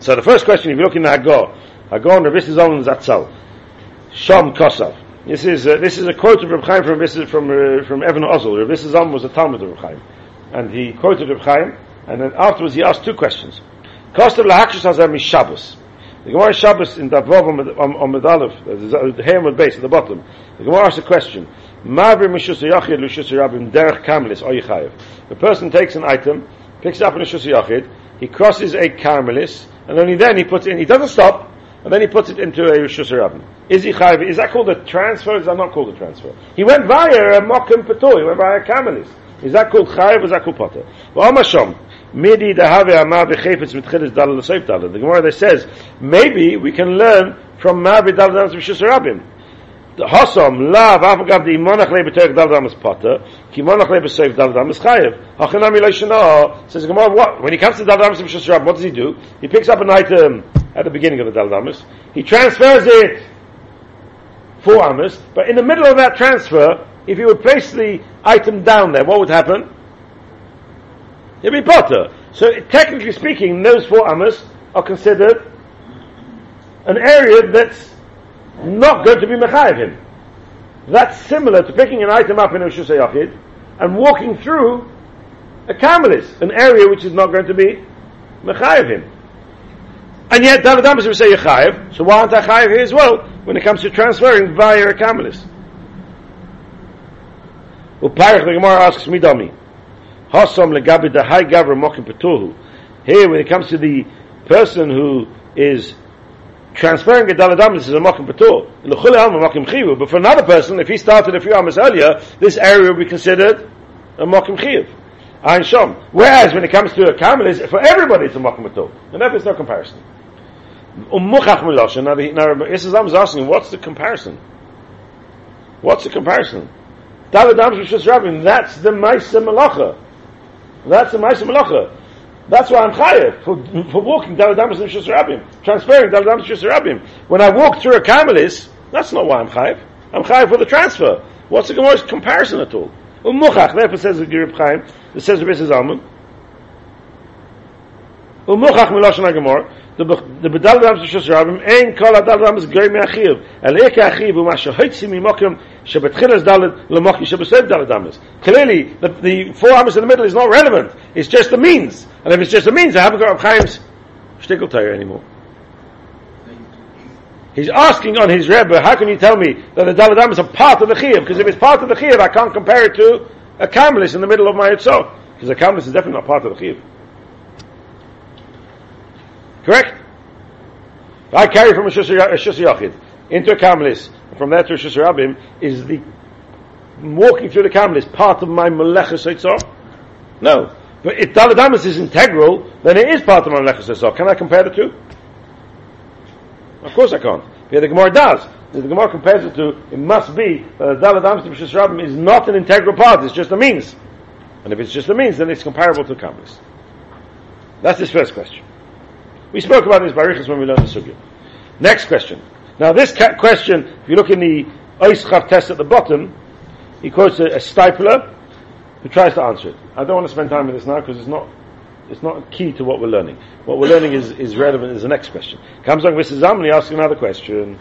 So the first question, if you look in the Haggadah, Haggadah and Isser Zalman Zatzal, Sham Kosav. This is uh, this is a quote of Reb Chaim from from uh, from Even HaEzel. Reb Zalman was a Talmud of Reb Chaim, and he quoted Reb Chaim, and then afterwards he asked two questions. Kosav lahakshus hazar mishabos. The Gemara Shabbos in Davov on Medalev, the Hamad base at the bottom. The Gemara asks a question. The person takes an item, picks it up in a shus yachid, he crosses a kamelis, and only then he puts it in. He doesn't stop, and then he puts it into a shus rabim. Is he chayev? Is that called a transfer? Is that not called a transfer? He went via a mokim patur. He went via a kamelis. Is that called chayev? Or is that called potter? Well, Amashom. Midi dahave amar b'chefetz mitchilis dalal l'seif dalal. The Gemara that says maybe we can learn from Mavi dalal dalal b'shus rabim. The Hasam lav afagav the imonach le b'terek dalal dalal potter ki imonach le b'seif dalal dalal chayev. Hachanami leishana says Gemara what when he comes to dalal b'shus what does he do? He picks up an item at the beginning of the dalal he transfers it four amas, but in the middle of that transfer, if he would place the item down there, what would happen? It'd be potter. So technically speaking, those four amas are considered an area that's not going to be mechayiv him. That's similar to picking an item up in a Yachid and walking through a Kamalis, an area which is not going to be mechayiv him. And yet, Daladamas would say Yechayiv, so why aren't I Chayiv here as well when it comes to transferring via a Kamalis? Well, Parach, the Gemara asks Midami. Hasam legabi the high gavra mokim petuhu. Here, when it comes to the person who is transferring a daladamis is a mokim petur. mokim chivu. But for another person, if he started a few amas earlier, this area would be considered a mokim chiv. Ein shom. Whereas when it comes to a camel, for everybody it's a mokim petur. And therefore it's no comparison. Umuchach milosha. Now, now Islam is asking, what's the comparison? What's the comparison? Daladamis Rishus Rabin, that's the Maisa Malacha. That's the Ma'asim Malacha. That's why I'm chayev for, for walking Daladamas and Shus transferring Daladamas and Shus When I walk through a Kamalis, that's not why I'm chayev. I'm chayev for the transfer. What's the Gemara's comparison at all? Umuchach, therefore says the Girib Chaim, it says the Mrs. Alman. Umuchach Miloshana Gemara, the the bedal ram shos rabim ein kol adal ram is goy meachiv el ek achiv ma shoytsi mi mokem shebetchilas dalad le mochi shebesev dalad damas clearly the, the four amos in the middle is not relevant it's just a means and if it's just a means I haven't got Chaim's shtickle tire anymore He's asking on his Rebbe, how can you tell me that the Daladam is a part of the Chiyuv? Because if it's part of the Chiyuv, I can't compare it to a Kamalis in the middle of my Yitzhak. Because a Kamalis is definitely not part of the Chiyuv. Correct? I carry from a Shus Yachid into a Kamalis, from there to a Shus Rabim, is the walking through the Kamalis part of my Meleches Eitzah? No. But if Daladamas is integral, then it is part of my Meleches Eitzah. Can I compare the two? Of course I can't. But the Gemara does. The Gemara compares it to, it must be that the Daladamas to is not an integral part, it's just a means. And if it's just a means, then it's comparable to Kamalis. That's his first question. We spoke about this barichas when we learned the sugya. Next question. Now this ca- question, if you look in the Oischav test at the bottom, he quotes a, a Steipler who tries to answer it. I don't want to spend time with this now because it's not it's not key to what we're learning. What we're learning is, is relevant is the next question. Comes on Mrs. Zamli asking another question.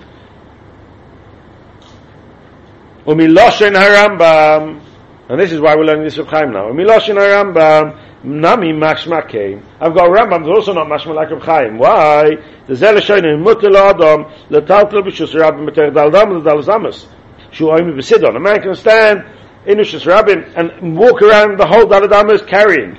Umiloshen harambam. And this is why we're learning this of Chaim now. Umiloshen harambam. Nami mashma came. I've got Rambam, also not mashma like Reb Chaim. Why? The zel shoyne mutel adam letaltel b'shus rabbim b'ter daldam l'dal zamas. Shu oimi b'sidon. A man can stand Inushis Rabin, and walk around the whole that is carrying.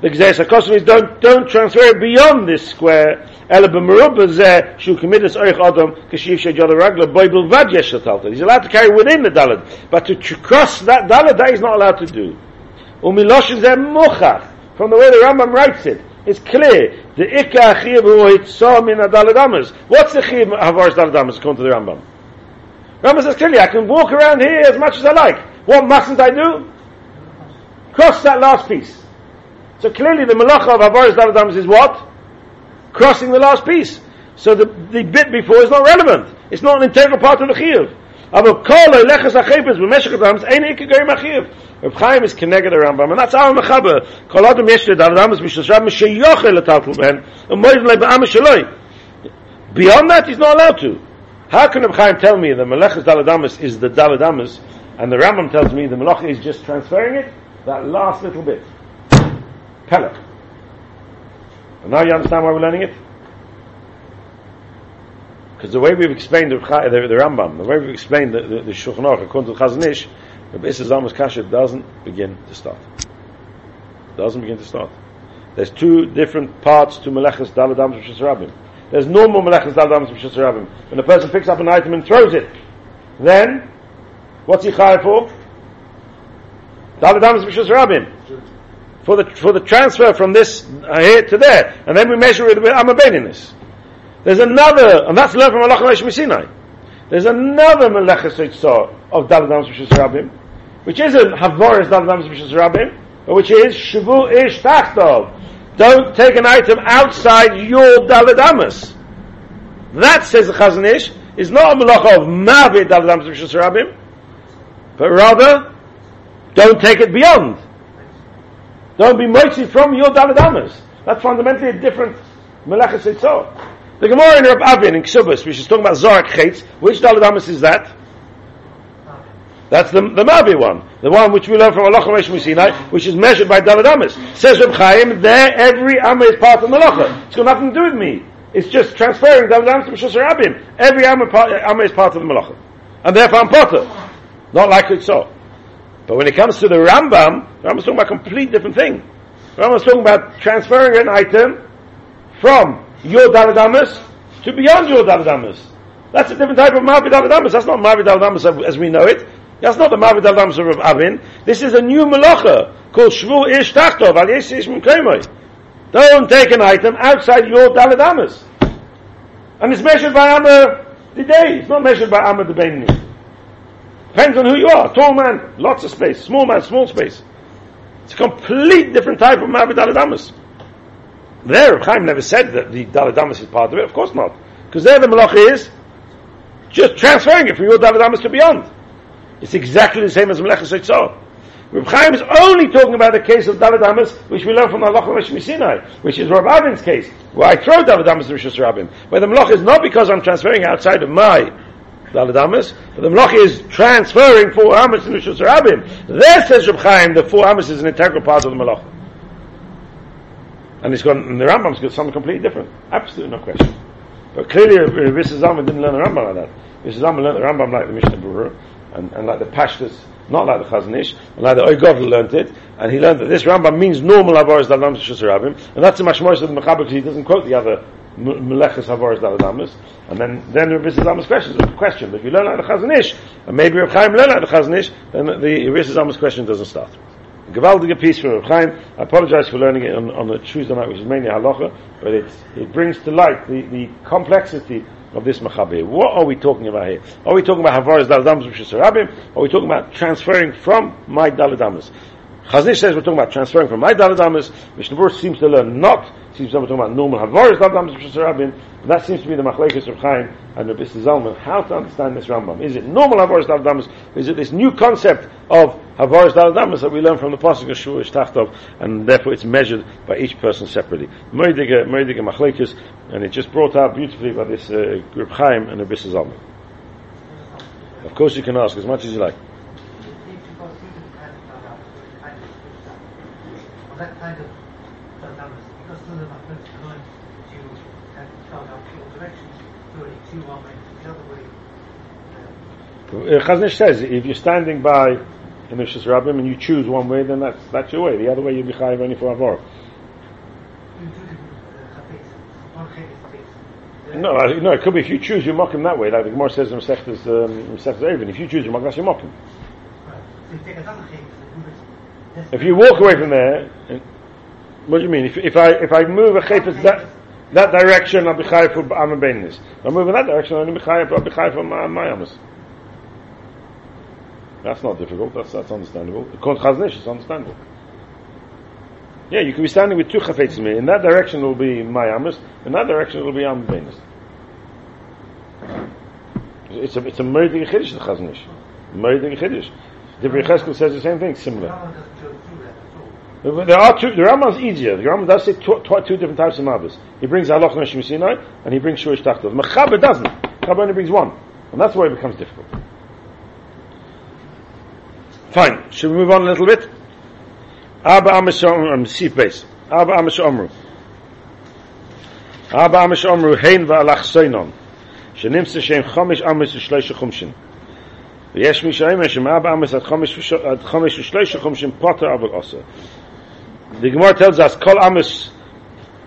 The Gzeis is don't, don't transfer beyond this square. Zeh, shu oich kashiv ragla, boi yesh. He's allowed to carry within the dalad. But to cross that dalad, that he's not allowed to do. Zeh mochach. From the way the Rambam writes it it's clear. The ikka achiv hu hitzah min adalad amas. What's the chiv havaris dalad amas according to the Rambam? Rambam says clearly, I can walk around here as much as I like. What mustn't I do? Cross that last piece. So clearly the malacha of havaris dalad amas is what? crossing the last piece. So the, the bit before is not relevant. It's not an integral part of the chiyuv. Aber kol lechas achepes b'meshach adams ein ikke goyim achiyuv. Reb Chaim is connected the Rambam, and that's our mechaber. Kol adam yesh le dav adamas b'shas rab moiz le shaloi. Beyond that, he's not allowed to. How can Reb Chaim tell me the melechas dal adamas is the dal and the Rambam tells me the melech is just transferring it, that last little bit. And now you understand why we're learning it? Because the way we've explained the, the, the Rambam, the way we've explained the, Shulchan Aruch, according to the Chazon Ish, the Beis Zamas Kasha doesn't begin to start. Doesn't begin to start. There's two different parts to Melechus Daladam Shus Rabim. There's normal Melechus Daladam Shus Rabim. When a person picks up an item and throws it, then, what's he chayav for? Daladam Shus Rabim for the for the transfer from this uh, here to there, and then we measure it with amabeninus. There's another, and that's learned from Allah Sinai. There's another meleches of Daladam Shus Rabim, which isn't Havoris Daladam Shus Rabim, but which is Shavu Ish Tachtov. Don't take an item outside your Daladamas. That says the Chazon Ish is not a malacha of Mavi Daladam Shus Rabim, but rather don't take it beyond. Don't be mercy from your Daladamas. That's fundamentally a different Melechus Eitzah. The Gemara in Rab Avin in Ksubas, which is talking about Zorak Chetz, which Daladamas is that? That's the, the Mavi one. The one which we learn from Allah Mesh Sinai, which is measured by Daladamas. Says Rab Chaim, there every Amma is part of the Malacha. It's got nothing to do with me. It's just transferring Daladamas to Mishus Rabim. Every Amma, Amma is part of the Malacha. And therefore I'm part Potter. Not likely so. But when it comes to the Rambam, the Rambam's talking about a complete different thing. The Rambam's talking about transferring an item from your Daladamas to beyond your Daladamas. That's a different type of Mavi Daladamas. That's not Mavi Daladamas as we know it. That's not the Mavi Daladamas of Avin. This is a new Malacha called Shvu Ish Tachtov, Al Yesh Ish Don't take an item outside your Daladamas. And it's measured by Amma the day. It's not measured by Amma the Benini. Depends on who you are. Tall man, lots of space. Small man, small space. It's a complete different type of Mavi Daladamas. There, Chaim never said that the Daladamas is part of it. Of course not. Because there the Malach is just transferring it from your Daladamas to beyond. It's exactly the same as Melechus Eitzah. Reb Chaim is only talking about the case of Daladamas, which we learn from Allah Rosh Sinai, which is Rab Avin's case, where I throw Daladamas to Rishus Rabbim. Where the Malach is not because I'm transferring outside of my Daladamas, but the Malach is transferring four Amos to Rishus Rabbim. There says Reb Chaim, the four Amos is an integral part of the Malach. And it's got, and the Rambam's got something completely different. Absolutely no question. But clearly, uh, uh, Rabbi Zalman didn't learn the Rambam like that. Rabbi Zalman learned the Rambam like the Mishnah Berurah, and, and like the Pashtas, not like the Chazon Ish, and like the Oigovl learned it, and he learned that this Rambam means normal Avaris Daladamas Shusarabim, and that's the Mashmoris of the Mechaber because he doesn't quote the other Melechus Avaris Daladamas, and then, then Rabbi Zalman's question is a question, but if you learn like the Chazon Ish, and maybe Rabbi Chaim learned like the Chazon Ish, then the Rabbi Zalman's question doesn't start. Gewaltige piece from Chaim. I apologize for learning it on, on a Tuesday night, which is mainly halacha, but it, it brings to light the, the complexity of this machaber. What are we talking about here? Are we talking about havaras daladamas is Are we talking about transferring from my daladamas? Chazon Ish says we're talking about transferring from my daladamas. Mishnah seems to learn not seems to be talking about normal Havaris Dam Rabim. That seems to be the Machlekes of Chaim and Rabbi Zalman. How to understand this Rambam? Is it normal Havaris Dam Is it this new concept of Havaris Dam that we learn from the Pasuk of Shuish Tachtov, and therefore it's measured by each person separately? Meridige Meridige Machlekes, and it just brought out beautifully by this uh, group Chaim and Rabbi Zalman. Of course, you can ask as much as you like. that kind of because the movement is going to start out two directions, so it's two one way, the other way. Uh, Chazon Ish says if you're standing by in Shus Rabbim and you choose one way, then that's that's your way. The other way you'll be chayiv only for avor. No, no, it could be if you choose your mokim that way, like the Gemara says in Masechtas um, Erevin, if you choose your mokim, that's your mokim. If you walk away from there, what do you mean? If, if I if I move a chayfetz that that direction, I'll be chayiv for am If I move in that direction, I'll be chayiv for my my amas. That's not difficult. That's that's understandable. According to Chazon Ish, it's understandable. Yeah, you can be standing with two chafetzim. In that direction, it will be my amas. In that direction, it will be am It's a it's a murdering chiddush the Chazon Ish. Murdering chiddush. The Cheskel says the same thing, similar. Rambam doesn't go through that at all. There are two. The Rambam's easier. The Rambam does say tw- tw- two different types of mabbas. He brings Halach Neshim Sinai and he brings Shurish Tachtot. Mechaber doesn't. Mechaber only brings one, and that's why it becomes difficult. Fine. Should we move on a little bit? Abba Amish um, Sif base. Abba Amish Omru. Abba Amish Omru Hein va'alach Soinon. שנמצא שהם חומש עמוס ושלושה חומשין. ויש מי שאומר שמאבא עמוס עד חומש וש- עד חומש ושלושה חומשין פוטר אבל עושה. The Gemara tells us, Kol Amos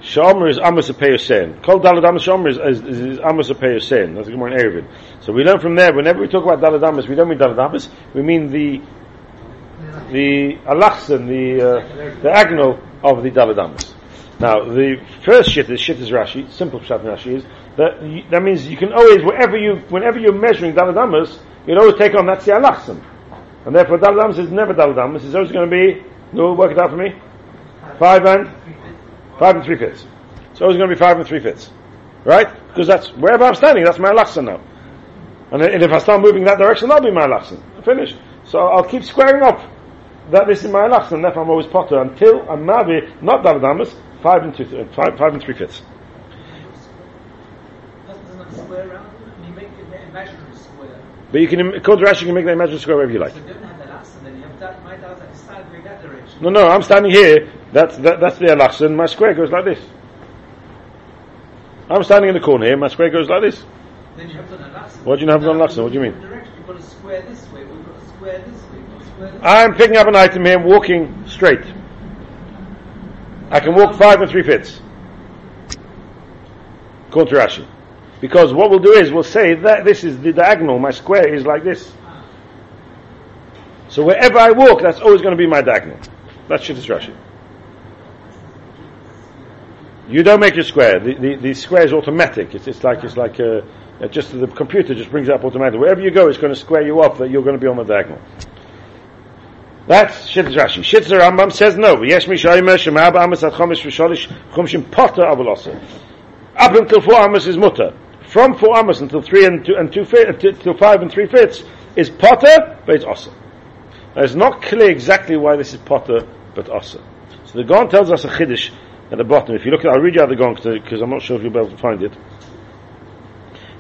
Shomer is Amos a Peyosen. Kol Dalad Amos Shomer is, is, is, is Amos a Peyosen. That's the Gemara in Erevin. So we learn from there, whenever we talk about Dalad Amos, we don't mean Dalad Amos, we mean the, the Alachsen, the, uh, the agonal of the Dalad Now, the first shit is shit is Rashi, simple pshat Rashi is, that, that means you can always, wherever you, whenever you're measuring Dalad you can always take on that's the Alachsen. And therefore Dalad is never Dalad it's always going to be, no, work it out for me. Five and five and three fifths. So it's going to be five and three fifths, right? Because that's wherever I'm standing, that's my lachsan now. And, if I start moving that direction, that'll be my lachsan. Finished. So I'll keep squaring up that this is my lachsan. Therefore, I'm always potter until I'm navi not daladamas five and two, uh, five, five and three fifths. Doesn't it square around? And you make it imaginary square. But you can, according to Rashi, you can make the imaginary square wherever you like. So you don't have the last, and then you that. My dad's like side going that. No, no, I'm standing here. That's that, that's the lachsan. My square goes like this. I'm standing in the corner here. My square goes like this. Then you have done a last. What do you have done last? What do you mean? Direction. You've got a square this way. We've got a square this I'm picking up an item here, and walking straight. I can walk five and three fifths. According to. Because what we'll do is we'll say that this is the diagonal, my square is like this. So wherever I walk, that's always going to be my diagonal. That's shit is Rashi. You don't make your square. The, the, the square is automatic. It's, it's like it's like uh, uh, just the computer just brings it up automatically. Wherever you go, it's going to square you up that you're going to be on the diagonal. That's Shitz Rashi. Shitz Rambam says no. Yesh mi shoymer shemab amas at chomish v'sholish chumshim potter avolosa. Up until four amas is mutter. From four amas until three and two and two fi- until five and three fifths is potter, but it's osa. Now it's not clear exactly why this is potter, but osa. So the Gon tells us a chiddush at the bottom. If you look at, I'll read you out the Gon because I'm not sure if you'll be able to find it.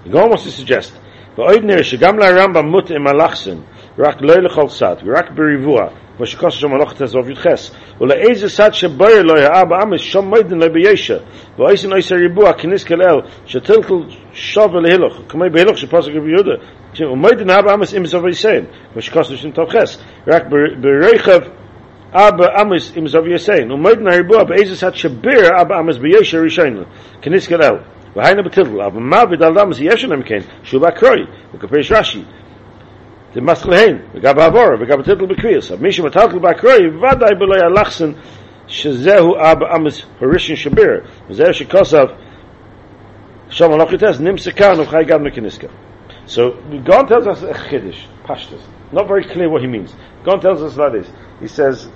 The Gon wants to suggest, ואויד נראה שגם לרמב"ם מות עם הלחסן, רק לא לכל צד, ורק בריבוע, ושכוס שם הלוכת הזו ויוחס ולאיזה סד שבר אלוהי האבא אמס שום מיידן לא בישה ואיזה נויס הריבוע כניס כל אל שתל כל שוב אל הילוך כמי בהילוך שפוסק רבי יהודה ומיידן האבא אמס אם זו ויסיין ושכוס שם תוחס רק ברכב אבא אמס אם זו ויסיין ומיידן הריבוע באיזה סד שבר אבא אמס בישה ראשיין כניס כל אל והיינה בתלול אבל מה בדלדם זה יש לנו מכן שהוא בא קרוי וכפי רשי זה מסך להן, וגם בעבורה, וגם בטלטל בקריאס, אבל מי שמטלטל בקרוי, ודאי בלא יחסן, שזהו אבא אמס הראשון שביר, וזהו שכוסף, שם הלוך יתס, נמצא כאן, וחי גם מכניסקה. So, God tells us a chiddush, pashtus. Not very clear what he means. God tells us like this. He says,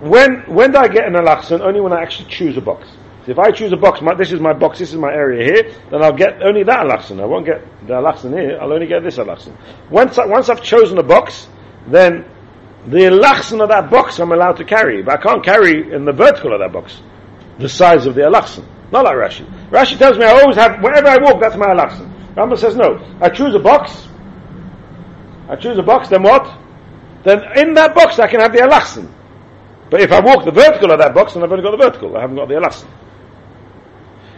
when, when do I get an alachsan? Only when I actually choose a box. So if I choose a box, my, this is my box, this is my area here, then I'll get only that alachsan. I won't get the alachsan here, I'll only get this alachsan. Once, I, once I've chosen a box, then the alachsan of that box I'm allowed to carry, but I can't carry in the vertical of that box the size of the alachsan. Not like Rashi. Rashi tells me I always have, wherever I walk, that's my alachsan. Rambam says no. I choose a box, I choose a box, then what? Then in that box I can have the alachsan. But if I walk the vertical of that box, then I've only got the vertical. I haven't got the alachsan.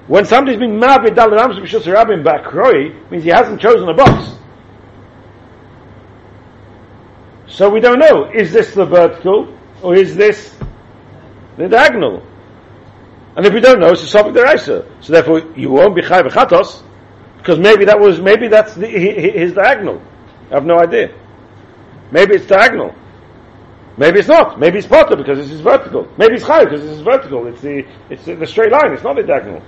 When somebody's been mabed dalad amos b'shus rabim ba'kroi, means he hasn't chosen a box. So we don't know, is this the vertical, or is this the diagonal? And if you don't know, it's a Sophic Deraisa. So therefore, you won't be V'chatos, because maybe that was, maybe that's the, his diagonal. I have no idea. Maybe it's diagonal. Maybe it's not. Maybe it's Potter because this is vertical. Maybe it's Chai because this is vertical. It's the, it's the straight line. It's not the diagonal.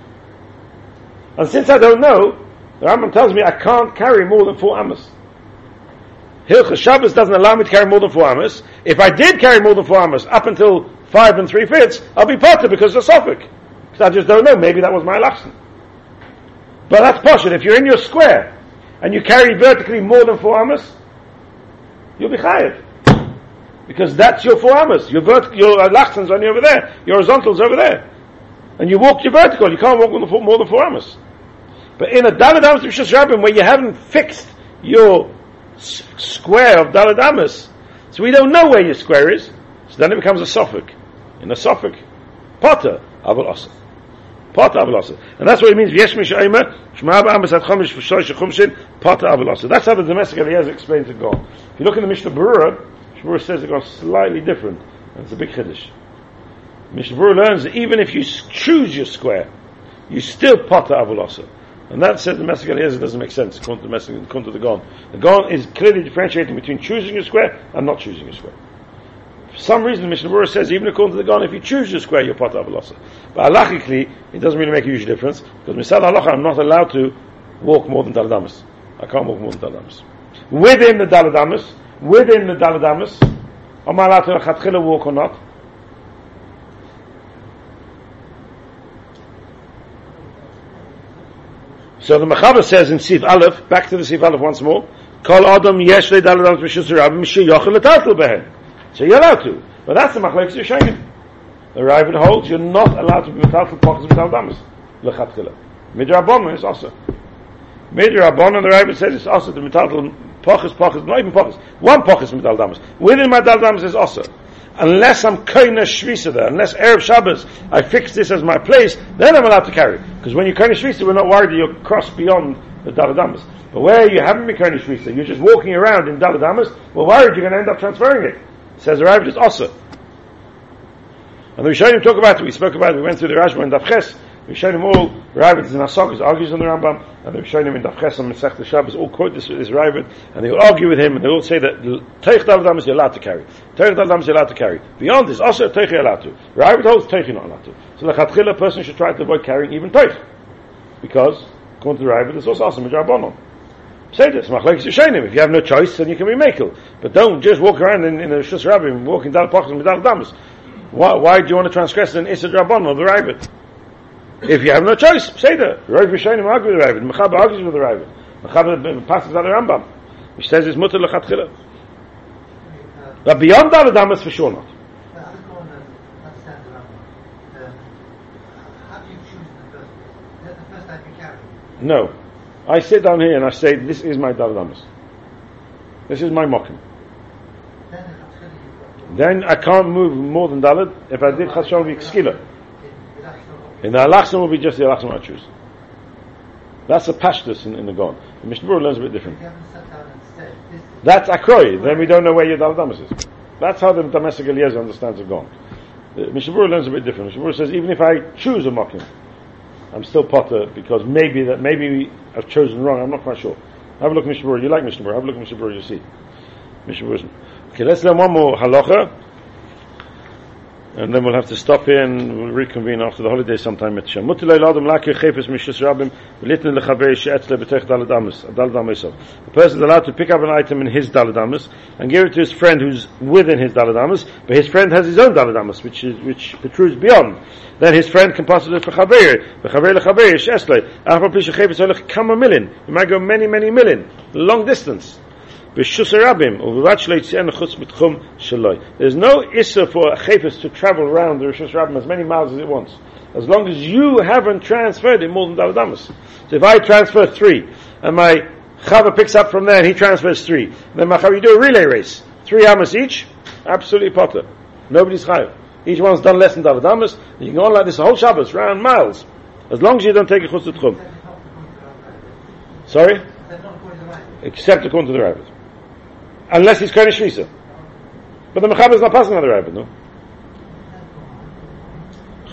And since I don't know, the Rambam tells me I can't carry more than four amos. Hilchas Shabbos doesn't allow me to carry more than four amos. If I did carry more than four amos up until five and three fifths, I'll be potter because of Suffolk. Because I just don't know. Maybe that was my lesson. But that's posh. If you're in your square and you carry vertically more than four amos, you'll be chayav. Because that's your four amos. Your vertical, your uh, only over there. Your horizontal's over there. And you walk your vertical. You can't walk more than four amos. But in a Dalad Amos Rishas Rabbim where you haven't fixed your square of Dalad Amos, so we don't know where your square is, so then it becomes a suffix. In a suffix, Potter, Aval Asa. Potter Aval Asa. And that's what it means, Yesh Mish Aimer, Shema Amos At Chomish V'shoy Potter Asa. That's how the Damesek Eliezer explains it God. If you look in the Mishnah Berurah, Mishnah says it goes slightly different, and it's a big chiddush. Mishnah Berurah learns that even if you choose your square, you still Potter Aval Asa. And that says the Messiah Eliezer doesn't make sense, according to the Messiah, according to the Gon. The Gon is clearly differentiating between choosing a square and not choosing a square. For some reason, the Mishnah Berurah says, even according to the Gon, if you choose your square, you're part of Avalosa. But halachically, it doesn't really make a huge difference, because Misal Halacha, I'm not allowed to walk more than Daladamas. I can't walk more than Daladamas. Within the Daladamas, within the Daladamas, am I allowed to walk or not? So the Mechaber says in Sif Aleph, back to the Sif Aleph once more, Kol Adam Yesh Le Daladam Mishus Rabbi Mishi Yochel Letartel Behen. So you're allowed to. But that's the Machlekes Yeshayim. The Ravid holds you're not allowed to be Metaltel Pochas Metaldamas. Lechatchila. Midrabon is also. Midrabon and the Ravid says it's also the Metaltel Pochas Pochas, not even Pochas. One Pochas Metaldamas. Within Metaldamas is also unless I'm koina shvisa unless Erev Shabbos, I fix this as my place, then I'm allowed to carry. Because when you're koina shvisa, we're not worried that you'll cross beyond the daladamas. But where you haven't been koina shvisa, you're just walking around in daladamas, we're worried you're going to end up transferring it. Says the Rav, just also. And the Rishonim talk about it, we spoke about it, we went through the Rashba and Davches, him all, Ravid and Asokis argues on the Rambam, and shown him in Dafches and Mesech the Shabbos, all quote this, this Ravid, and they will argue with him, and they will say that Teich Davdam is allowed to carry. Teich Davdam is allowed to carry. Beyond this, also Teich allowed to. Ravid holds Teich not allowed to. So the Chatchila person should try to avoid carrying even Teich. Because, according to the Ravid, it's also awesome, Midrabanon. Say this, Machlekes Yishayim. If you have no choice, then you can be Mekel. But don't just walk around in, in a Shus Rabbim, walking down Pachas and Medal Damas. Why, why do you want to transgress an Issa Drabbon or the Ravid? If you have no choice, say that. Rav Yishayim argue with the Ravid. Mechab argues with the Ravid. Mechab passes on the Rambam. Which says it's mutter lechatchila. But beyond that, the Damas for sure not. No. I sit down here and I say, this is my Daladamas. This is my mocking. Then I can't move more than Dalad. If I did Chashon, it in the Alachsim will be just the Alachsim I choose. That's a pashtus in, in the Gon. The Mishnah learns a bit different. That's Akroi. Then we don't know where your Daladamas is. That's how the Damesek Eliezer understands the Gon. Mishnah learns a bit different. Mishnah Berurah says even if I choose a Mokim, I'm still Potter because maybe that maybe I've chosen wrong. I'm not quite sure. Have a look Berurah. You like Mishnah Berurah? Have a look Berurah. You see. Mishnah Berurah. Okay, let's learn one more halacha and then we'll have to stop here and we'll reconvene after the holiday sometime at Shem. Mutilay ladam chefes rabim v'litn lechaver she'etzle b'tech. The person is allowed to pick up an item in his dalad amis and give it to his friend who's within his dalad amis, but his friend has his own dalad amis, which is, which protrudes beyond. Then his friend can pass it for chaver, v'chaver lechaver she'etzle. After pisha chefes olech kama million. You might go many, many million, long distance. There's no issa for a chayfis to travel around the Rishus Rabbim as many miles as it wants. As long as you haven't transferred it more than Daladamas. So if I transfer three, and my Chava picks up from there and he transfers three, then my Chava, you do a relay race. Three Amos each, absolutely potter. Nobody's Chayav. Each one's done less than Daladamas, you can go on like this the whole Shabbos, round miles. As long as you don't take a chutz. Sorry? Except according to the Ravid unless he's Kohen Shvisa. But the Mechaber is not passing on the Rabbit, no?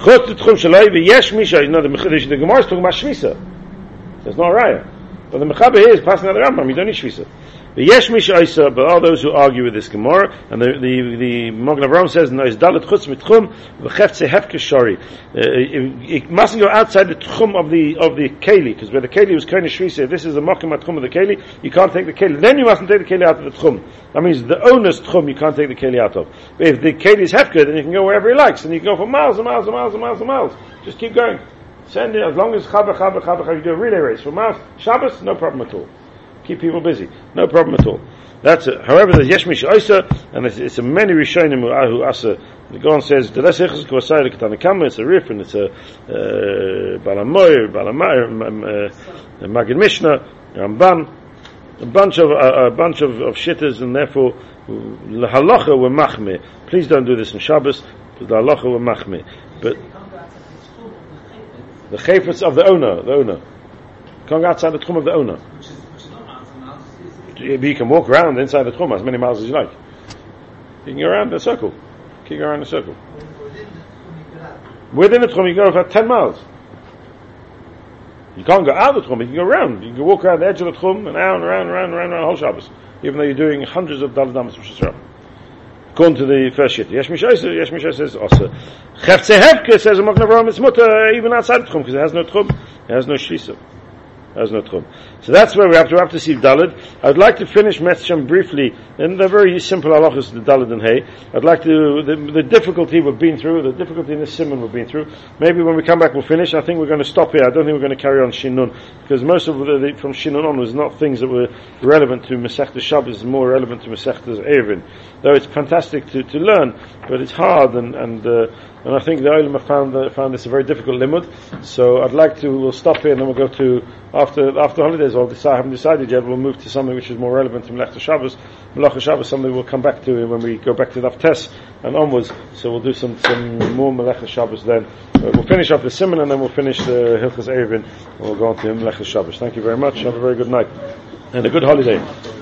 Chut the Tchum Shalai v'yesh Misha, you know, the, Gemara is talking about Shmisa. There's no Raya. But the Mechaber is passing out the Rambam, you don't need Shmisa. V'yesh Misha Isa, but all those who argue with this Gemara, and the, the, the Magen Avraham says, no, it's Dalit Chutz Mitchum, v'chefze Hefke Shari. Uh, it, mustn't go outside the Tchum of the, of the Keli, because where the Keli was Koine Shvisa, this is the Mokim Tchum of the Keli, you can't take the Keli. Then you mustn't take the Keli out of the Tchum. That means the owner's Tchum you can't take the Keli out of. But if the Keli is Hefke, then you can go wherever he likes, and you can go for miles and miles and miles and miles and miles. Just keep going. Send it, as long as Chabah, Chabah, Chabah, you do a relay race for miles. Shabbos, no problem at all. Keep people busy. No problem at all. That's it. However, there's Yeshmish Oisa, and it's, it's a many Rishonim who who asa. The Gon says, the less echus kvasai l'ketanakama, it's a Rif, and it's a, uh, Baal HaMaor, Balamoyer, uh, Magid Mishnah, Ramban, a bunch of, uh, a bunch of, of shitters, and therefore, halacha were machme. Please don't do this in Shabbos, because the halacha were machme. But, the chayfetz of the owner, the owner. Can't go outside the tchum of the owner. Which is, which is not miles and miles. It's, it's, You can walk around inside the tchum as many miles as you like. You can go around the circle. You can go around the circle. within the tchum you the can go about 10 miles. You can't go out of the tchum, you can go around. You can walk around the edge of the tchum and around, and around, around, around, around, whole Shabbos. Even though you're doing hundreds of daladamas of Shasram. According to the first shit. Yesh Mishay says, Yesh Mishay says, also. Chefze says, mutter, even outside the tchum, because it has no tchum. It has no shlisa. There's no. So that's where we have to have to see Dalid. I'd like to finish Metzshem briefly, and they're very simple halachas, the Dalid and Hay. I'd like to, the, the difficulty we've been through, the difficulty in the Simon we've been through, maybe when we come back we'll finish. I think we're going to stop here. I don't think we're going to carry on Shinun, because most of the, the from Shinun on was not things that were relevant to Masechta Shabbos, more relevant to Masechta Erevin. Though it's fantastic to, to learn, but it's hard, and, and, uh, and I think the have found, uh, found this a very difficult limud. So I'd like to, we'll stop here and then we'll go to, after, after holidays, decide, I haven't decided yet, we'll move to something which is more relevant to Melech Shabbos. Melech Shabbos, something we'll come back to when we go back to the Tes and onwards. So we'll do some, some more Melech Shabbos then. Uh, we'll finish off the Simon and then we'll finish the Hilchas Erevin we'll go on to Melech Shabbos. Thank you very much. Have a very good night and a good holiday.